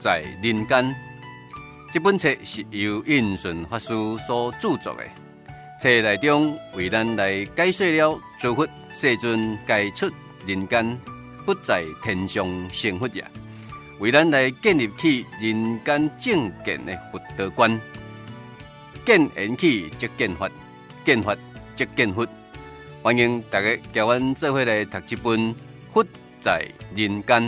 在人间。这本册是由印顺法师所著作的，册内中为咱来解说了诸佛世尊该出人间，不在天上成佛也，为咱来建立起人间正见的佛道观。见缘起则见佛，见法则见佛。欢迎大家跟阮做伙来读这本《佛在人间》。